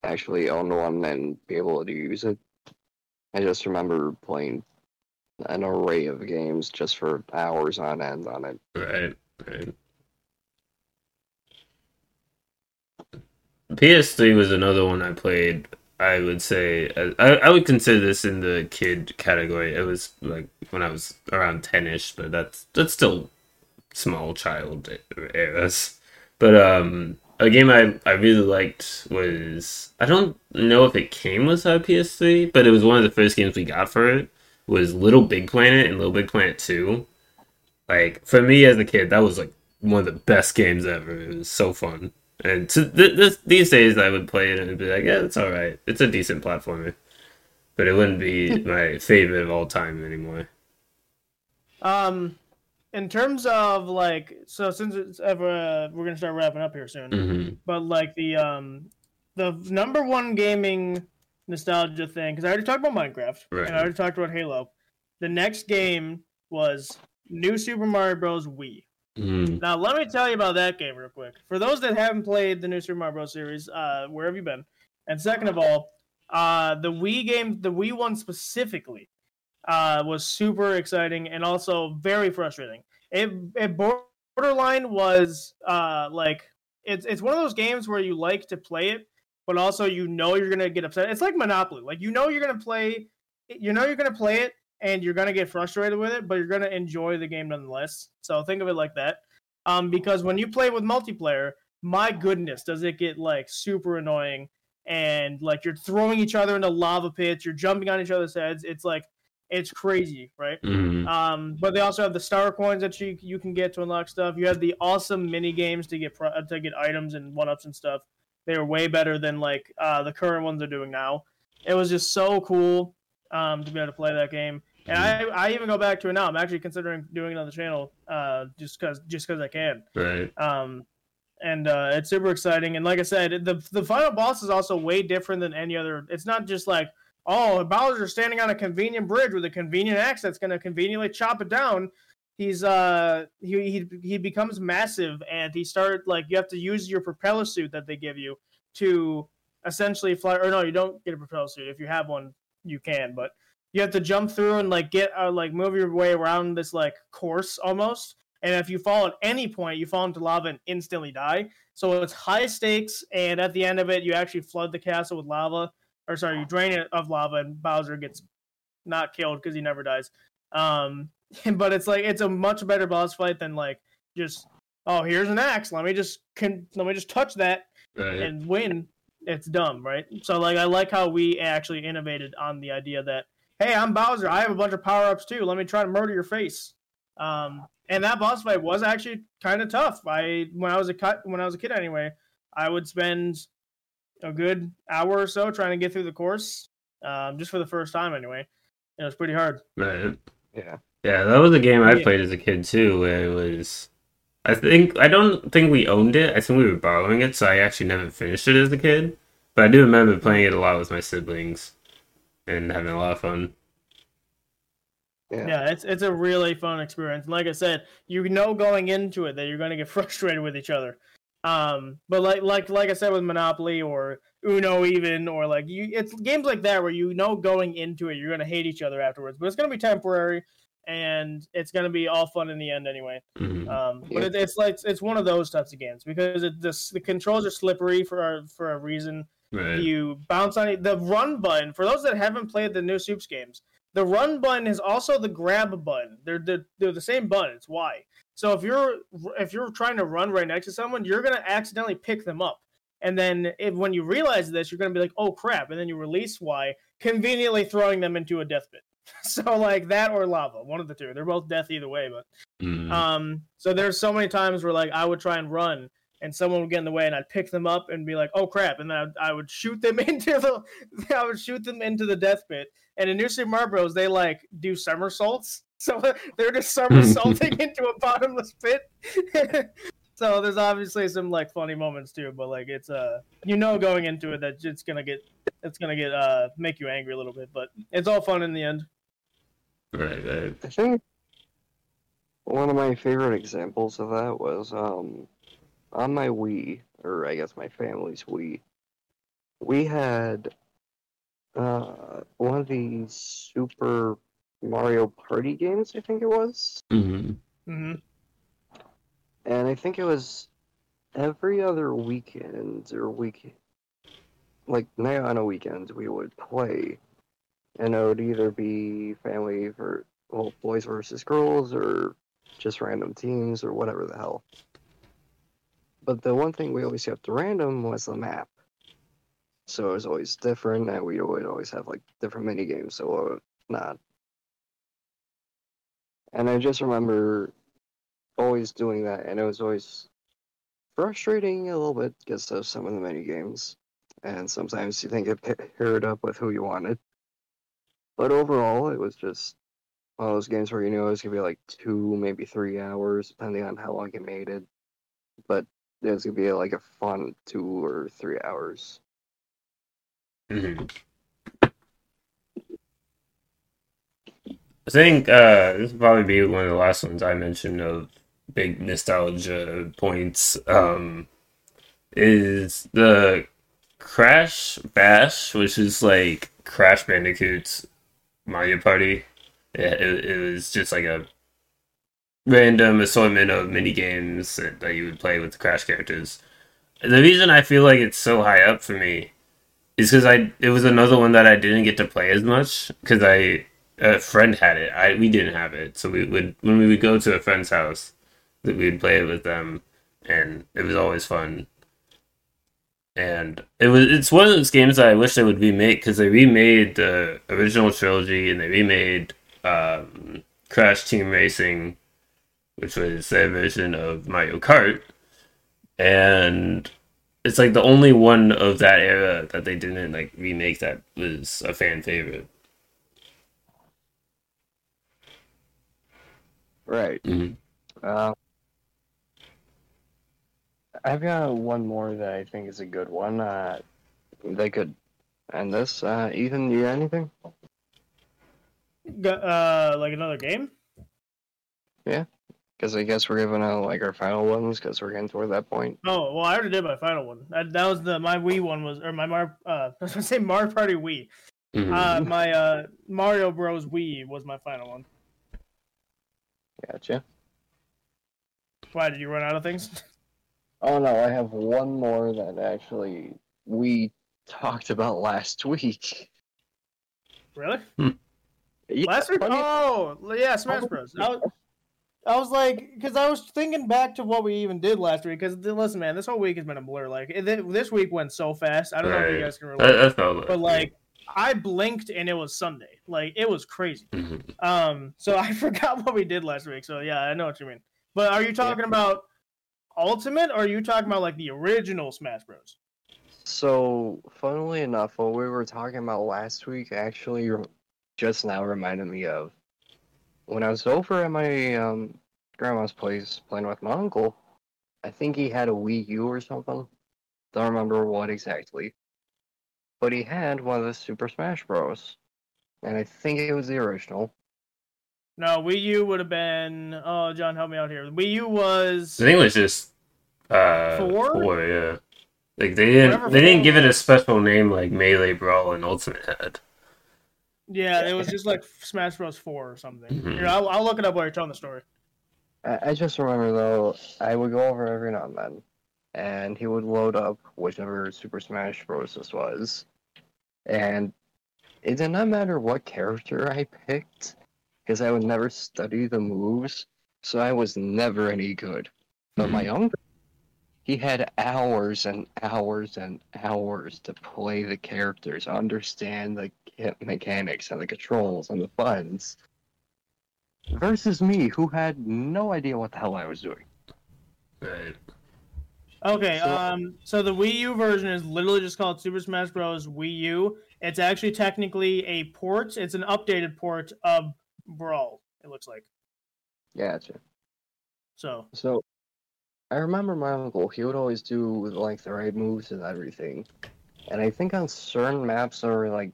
S2: actually own one and be able to use it. I just remember playing an array of games just for hours on end on it.
S1: Right. Right. PS3 was another one I played. I would say I, I would consider this in the kid category. It was like when I was around ten-ish, but that's that's still small child eras. But um, a game I I really liked was I don't know if it came with our PS3, but it was one of the first games we got for it. Was Little Big Planet and Little Big Planet Two. Like for me as a kid, that was like one of the best games ever. It was so fun. And to th- this, these days, I would play it and be like, yeah, it's all right. It's a decent platformer, but it wouldn't be my favorite of all time anymore.
S3: Um, in terms of like, so since it's ever, uh, we're gonna start wrapping up here soon.
S1: hmm
S3: but like the um the number one gaming nostalgia thing because i already talked about minecraft
S1: Right.
S3: and i already talked about halo the next game was new super mario bros wii
S1: hmm
S3: now let me tell you about that game real quick. For those that haven't played the new super mario bros. series uh where have you been? And second of all uh the wii game the wii one specifically uh was super exciting and also very frustrating. It it borderline was uh like it's it's one of those games where you like to play it but also you know you're gonna get upset. It's like Monopoly. Like you know you're gonna play, you know you're gonna play it, and you're gonna get frustrated with it, but you're gonna enjoy the game nonetheless. So think of it like that. Um, because when you play with multiplayer, my goodness, does it get like super annoying and like you're throwing each other into lava pits, you're jumping on each other's heads. It's like it's crazy, right?
S1: Mhm.
S3: Um, but they also have the star coins that you you can get to unlock stuff. You have the awesome mini games to get pro- to get items and one ups and stuff. They are way better than like uh, the current ones they're doing now. It was just so cool um, to be able to play that game. And I, I even go back to it now. I'm actually considering doing it on the channel, uh, just cause just cause I can.
S1: Right.
S3: Um, and uh, it's super exciting. And like I said, the the final boss is also way different than any other. It's not just like oh Bowser's standing on a convenient bridge with a convenient axe that's going to conveniently chop it down. He's uh he, he he becomes massive and he start like you have to use your propeller suit that they give you to essentially fly or no you don't get a propeller suit if you have one you can but you have to jump through and like get uh, like move your way around this like course almost. And if you fall at any point you fall into lava and instantly die. So it's high stakes and at the end of it you actually flood the castle with lava or sorry you drain it of lava and bowser gets not killed because he never dies. Um but it's like it's a much better boss fight than like just oh here's an axe. Let me just can let me just touch that
S1: Right.
S3: and win. It's dumb right? So like i like how we actually innovated on the idea that hey i'm bowser i have a bunch of power-ups too let me try to murder your face um and that boss fight was actually kind of tough i when i was a cut when i was a kid anyway i would spend a good hour or so trying to get through the course um just for the first time anyway it was pretty hard
S1: right.
S2: Yeah.
S1: Yeah, that was a game I
S3: Yeah.
S1: played as a kid too, where it was. I think I don't think we owned it. I think we were borrowing it, so I actually never finished it as a kid. But I do remember playing it a lot with my siblings and having a lot of fun.
S2: Yeah.
S3: Yeah, it's it's a really fun experience. Like I said, you know going into it that you're going to get frustrated with each other. Um, but like like like I said with Monopoly or Uno even or like you it's games like that where you know going into it you're going to hate each other afterwards, but it's going to be temporary and it's going to be all fun in the end anyway.
S1: Mhm.
S3: Um, but
S2: Yeah.
S3: it, it's like it's one of those types of games because it, the the controls are slippery for for a reason
S1: Right.
S3: you bounce on it. The run button, for those that haven't played the new Soups games, the run button is also the grab button. They're the, they're the same button. It's Y. So if you're if you're trying to run right next to someone, you're gonna accidentally pick them up. And then if, when you realize this, you're gonna be like, "Oh crap!" And then you release Y, conveniently throwing them into a death pit. so like that or lava, one of the two. They're both death either way. But
S1: Mhm.
S3: um, so there's so many times where like I would try and run, and someone would get in the way, and I'd pick them up and be like, "Oh crap!" And then I'd, I would shoot them into the, I would shoot them into the death pit. And in New Super Mario Bros, they like do somersaults, so they're just somersaulting into a bottomless pit. so there's obviously some like funny moments too, but like it's uh, you know, going into it that it's gonna get, it's gonna get uh, make you angry a little bit, but it's all fun in the end.
S1: Right. Right.
S2: I think one of my favorite examples of that was um on my Wii, or I guess my family's Wii. We had uh one of these Super Mario Party games, I think it was.
S1: hmm
S3: hmm
S2: And I think it was every other weekend or week like night on a weekend we would play. And it would either be family for well, boys versus girls or just random teams or whatever the hell. But the one thing we always kept random was the map. So it was always different and we would always have like different mini games, so uh, not. And I just remember always doing that, and it was always frustrating a little bit because of some of the mini games, and sometimes you think it paired up with who you wanted. But overall, it was just one of those games where you knew it was gonna be like two, maybe three hours, depending on how long you made it. But it was gonna be like a fun two or three hours.
S1: hmm I think uh, this will probably be one of the last ones I mentioned of big nostalgia points. Um, is the Crash Bash, which is like Crash Bandicoot's Mario Party. It, it, it was just like a random assortment of mini games that, that you would play with the Crash characters. The reason I feel like it's so high up for me is because I it was another one that I didn't get to play as much because I a friend had it. I we didn't have it, so we would when we would go to a friend's house, that we would play it with them, and it was always fun. And it was it's one of those games that I wish they would remake because they remade the original trilogy and they remade um, Crash Team Racing, which was their version of Mario Kart, and it's like the only one of that era that they didn't like remake that was a fan favorite.
S2: Right.
S1: Mhm.
S2: Uh, I've got one more that I think is a good one. Uh, they could end this. Uh, Ethan, you got anything?
S3: G- Uh, like another game?
S2: Because I guess we're giving out like our final ones because we're getting toward that point.
S3: Oh well, I already did my final one. That, that was the my Wii one was or my Mar uh I was gonna say Mario Party Wii.
S1: Mhm.
S3: Uh, my uh Mario Bros Wii was my final one.
S2: Gotcha.
S3: Why did you run out of things?
S2: Oh no, I have one more that actually we talked about last week.
S3: really?
S2: Yeah,
S3: Last week?
S2: funny-
S3: Oh, yeah, Smash Bros. I was, like, because I was thinking back to what we even did last week. Because listen, man, this whole week has been a blur. Like it, this week went so fast. I don't know if you guys can
S1: that,
S3: relate,
S1: that felt
S3: but like I blinked and it was Sunday. Like it was crazy.
S1: Mhm.
S3: Um, so I forgot what we did last week. So yeah, I know what you mean. But are you talking about Ultimate, or are you talking about like the original Smash Bros?
S2: So, funnily enough, what we were talking about last week actually just now reminded me of when I was over at my um, grandma's place playing with my uncle. I think he had a Wii U or something. Don't remember what exactly. But he had one of the Super Smash Bros. And I think it was the original.
S3: No, Wii U would have been. Oh, John, help me out here. Wii U was.
S1: I think it was just uh,
S3: Four?
S1: Four, yeah. Like they didn't
S3: Whatever
S1: they didn't give it a special name like Melee Brawl and Ultimate had.
S3: Yeah, it was just like Smash Bros. Four or something.
S1: Mhm.
S3: Here, I'll, I'll look it up while you're telling the story.
S2: I, I just remember though, I would go over every now and then, and he would load up whichever Super Smash Bros. this was, and it did not matter what character I picked, because I would never study the moves, so I was never any good. But my uncle, he had hours and hours and hours to play the characters, understand the mechanics and the controls and the buttons versus me, who had no idea what the hell I was doing.
S1: Right.
S3: Okay,
S2: So-
S3: um, so the Wii U version is literally just called Super Smash Bros. Wii U. It's actually technically a port. It's an updated port of Brawl. It looks like
S2: Gotcha.
S3: so.
S2: So, I remember my uncle, he would always do like the right moves and everything. And I think on certain maps there were like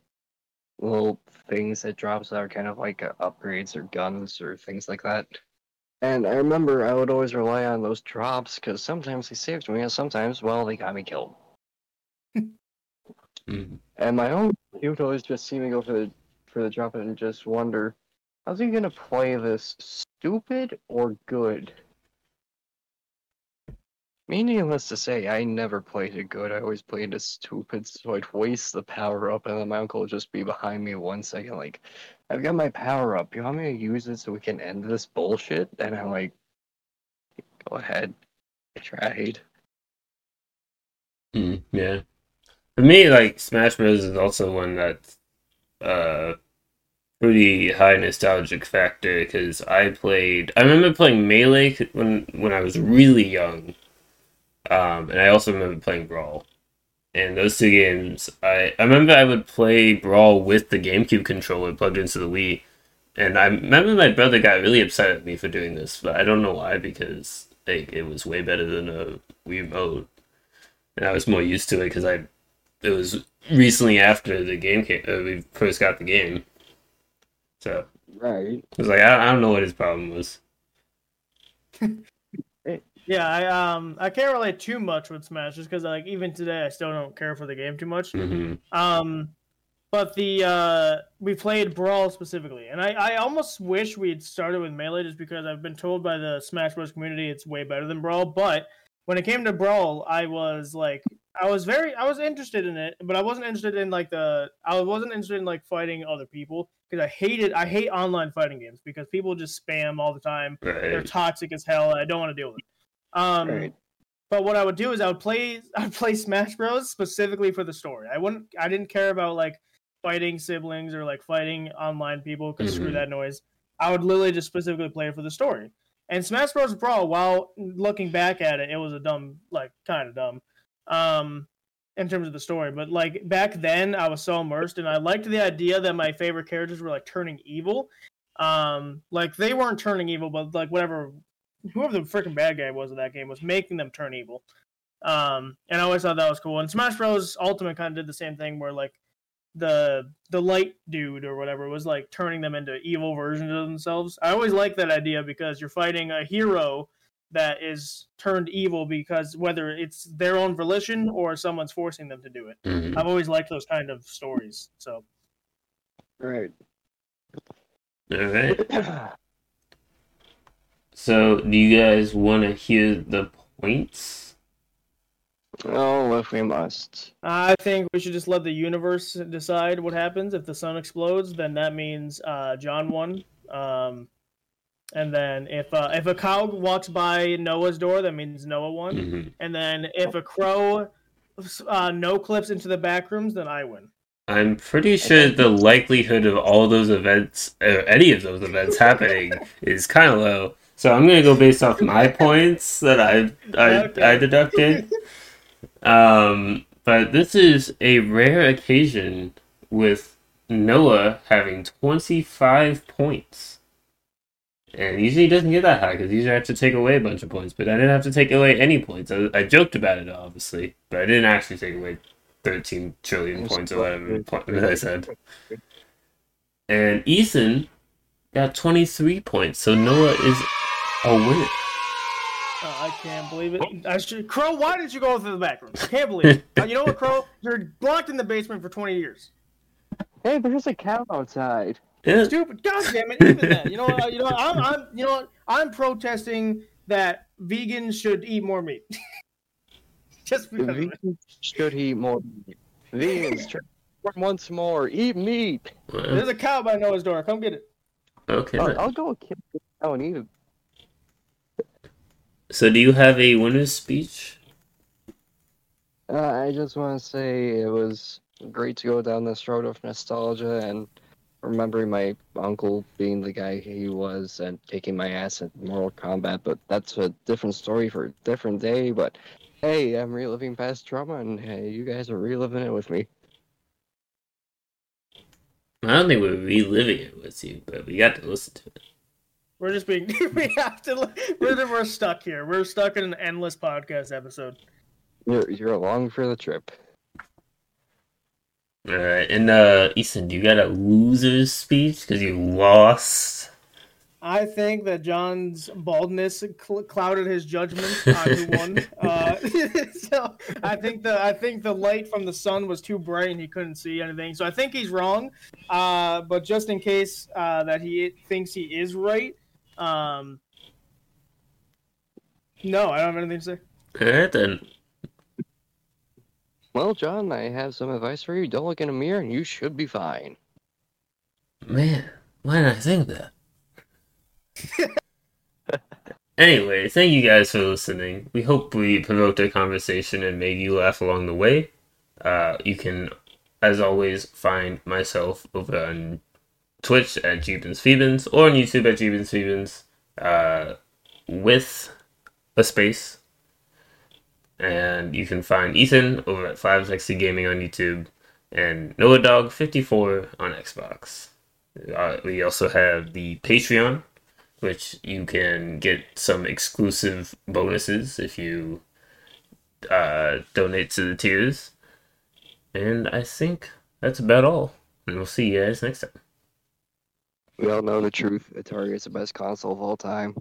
S2: little things that drops that are kind of like uh, upgrades or guns or things like that. And I remember I would always rely on those drops because sometimes they saved me and sometimes, well, they got me killed.
S1: Mhm.
S2: And my own, he would always just see me go for the for the drop and just wonder, how's he gonna play this stupid or good? Meaningless to say, I never played it good. I always played it stupid, so I'd waste the power up, and then my uncle would just be behind me one second, like, I've got my power up. You want me to use it so we can end this bullshit? And I'm like, go ahead. I tried.
S1: Mhm, Yeah. For me, like Smash Bros. is also one that's uh pretty high nostalgic factor because I played. I remember playing Melee when when I was really young, um, and I also remember playing Brawl. And those two games, I I remember I would play Brawl with the GameCube controller plugged into the Wii, and I remember my brother got really upset at me for doing this, but I don't know why because like it was way better than a Wii remote and I was more used to it because I it was recently after the game came, uh, we first got the game, so
S2: Right.
S1: it was like I, I don't know what his problem was.
S3: Yeah, I um I can't relate too much with Smash just because like even today I still don't care for the game too much.
S1: hmm
S3: Um, but the uh we played Brawl specifically, and I I almost wish we had started with Melee just because I've been told by the Smash Bros community it's way better than Brawl. But when it came to Brawl, I was like I was very I was interested in it, but I wasn't interested in like the I wasn't interested in like fighting other people because I hated I hate online fighting games because people just spam all the time. They're toxic as hell. I don't want to deal with it. Um,
S2: Right.
S3: but what I would do is I would play I'd play Smash Bros specifically for the story. I wouldn't I didn't care about like fighting siblings or like fighting online people because screw
S1: Mhm.
S3: that noise. I would literally just specifically play it for the story. And Smash Bros Brawl, while looking back at it, it was a dumb like kind of dumb. Um in terms of the story, but like back then I was so immersed and I liked the idea that my favorite characters were like turning evil. Um like they weren't turning evil, but like whatever whoever the freaking bad guy was in that game was making them turn evil. Um, and I always thought that was cool. And Smash Bros. Ultimate kind of did the same thing, where like the the light dude or whatever was like turning them into evil versions of themselves. I always like that idea because you're fighting a hero that is turned evil because whether it's their own volition or someone's forcing them to do it.
S1: Mhm.
S3: I've always liked those kind of stories. So
S2: Right.
S1: All right. So, do you guys want to hear the points?
S2: oh, if we must.
S3: I think we should just let the universe decide what happens. If the sun explodes, then that means uh, John won. Um, and then if uh, if a cow walks by Noah's door, that means Noah won.
S1: Mhm.
S3: And then if a crow uh, no clips into the back rooms, then I win.
S1: I'm pretty sure the likelihood of all those events, or any of those events happening, is kind of low. So I'm gonna go based off my points that I I,
S3: Okay.
S1: I deducted. Um, but this is a rare occasion with Noah having 25 points. And usually he doesn't get that high because usually I have to take away a bunch of points. But I didn't have to take away any points. I, I joked about it, obviously. But I didn't actually take away 13 trillion points or whatever point that I said. And Ethan got 23 points. So Noah is a wait.
S3: Uh, I can't believe it. I should, Crow, why did you go through the back room? I can't believe it. Uh, you know what, Crow? You're blocked in the basement for 20 years.
S2: Hey, there's a cow outside.
S1: Yeah.
S3: Stupid. God damn it. Even that. You know. Uh, you know. I'm. I'm. You know. what? I'm protesting that vegans should eat more meat. Just because. of it.
S2: Vegans should eat more. meat. Vegans should once more eat meat.
S1: Well,
S3: There's a cow by Noah's door. Come get it.
S1: okay.
S2: I'll,
S1: then.
S2: I'll go kill the cow and eat it.
S1: So do you have a winner's speech?
S2: Uh, I just want to say it was great to go down this road of nostalgia and remembering my uncle being the guy he was and kicking my ass at Mortal Kombat. But that's a different story for a different day. But hey, I'm reliving past trauma, and hey, you guys are reliving it with me.
S1: I don't think we're reliving it with you, but we got to listen to it.
S3: We're just being. we have to. We're, we're stuck here. We're stuck in an endless podcast episode.
S2: You're you're along for the trip.
S1: All right, and uh, Ethan, do you got a loser's speech because you lost?
S3: I think that John's baldness cl- clouded his judgment on who won. Uh, so I think the I think the light from the sun was too bright and he couldn't see anything. So I think he's wrong. Uh, but just in case uh, that he thinks he is right, um, no, I don't have anything to say.
S1: All right then.
S2: Well, John, I have some advice for you. Don't look in a mirror, and you should be fine.
S1: Man, why did I think that? anyway, thank you guys for listening. We hope we provoked a conversation and made you laugh along the way. Uh, you can, as always, find myself over on Twitch at Jeebins or on YouTube at Jeebins uh, with a space. And you can find Ethan over at 560 Gaming on YouTube and Noah Dog 54 on Xbox. Uh, we also have the Patreon, which you can get some exclusive bonuses if you uh, donate to the tiers. And I think that's about all. And we'll see you guys next time.
S2: We all know the truth. Atari is the best console of all time.